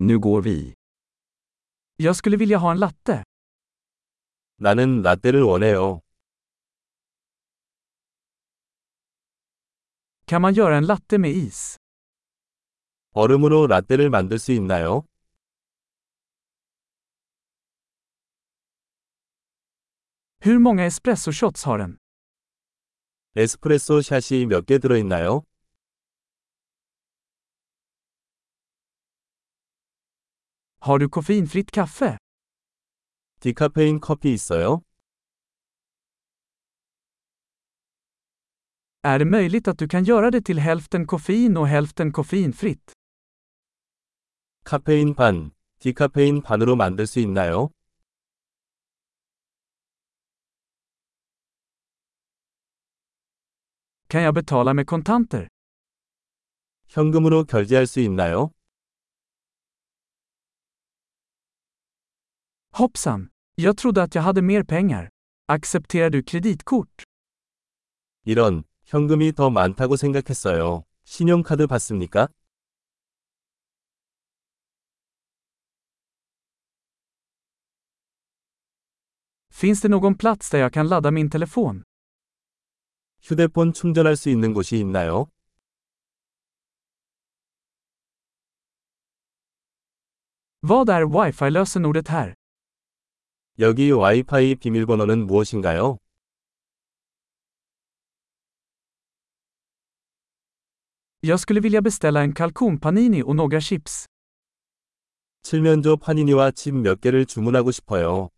Nu går vi. Jag skulle vilja ha en latte. 나는 라떼를 원해요. Kan man göra en latte med is? 얼음으로 라떼를 만들 수 있나요? Hur många espresso shots har den? 에스프레소 샷이 몇 개 들어있나요? Har du koffeinfritt kaffe? 디카페인 커피 있어요? Är det möjligt att du kan göra det till hälften koffein och hälften koffeinfritt? 카페인 반, 디카페인 반으로 만들 수 있나요? Kan jag betala med kontanter? 현금으로 결제할 수 있나요? Hoppsan! Jag trodde att jag hade mer pengar. Accepterar du kreditkort? 이런, 현금이 더 많다고 생각했어요. 신용카드 받습니까? Finns det någon plats där jag kan ladda min telefon? 휴대폰 충전할 수 있는 곳이 있나요? Vad är wifi-lösenordet här? 여기 와이파이 비밀번호는 무엇인가요? Jag skulle vilja beställa en kalkonpanini och några chips. 칠면조 파니니와 칩 몇 개를 주문하고 싶어요.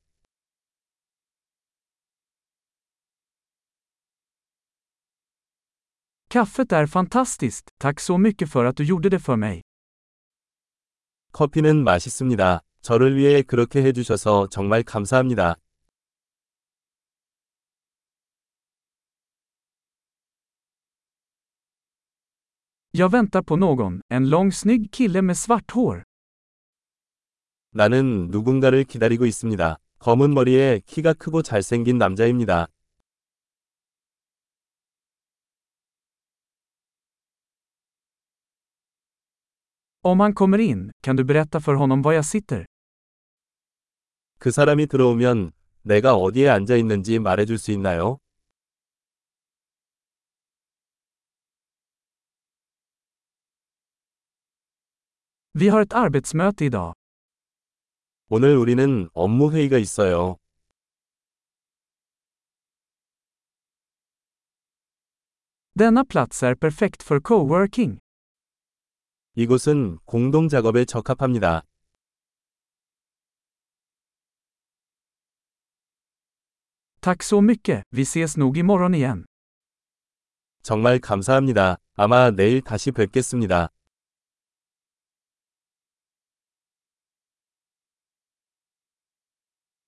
Kaffet är fantastiskt, tack så mycket för att du gjorde det för mig. 커피는 맛있습니다. 저를 위해 그렇게 해주셔서 정말 감사합니다. Jag väntar på någon, en lång snygg kille med svart hår. 나는 누군가를 기다리고 있습니다. 검은 머리에 키가 크고 잘생긴 남자입니다. Om han kommer in, kan du berätta för honom var jag sitter? 그 사람이 들어오면 내가 어디에 앉아 있는지 말해줄 수 있나요? Vi har ett arbetsmöte idag. 오늘 우리는 업무 회의가 있어요. Denna plats är perfekt för coworking. 이곳은 공동 작업에 적합합니다. Tack så mycket, vi ses nog imorgon igen. 정말 감사합니다. 아마 내일 다시 뵙겠습니다.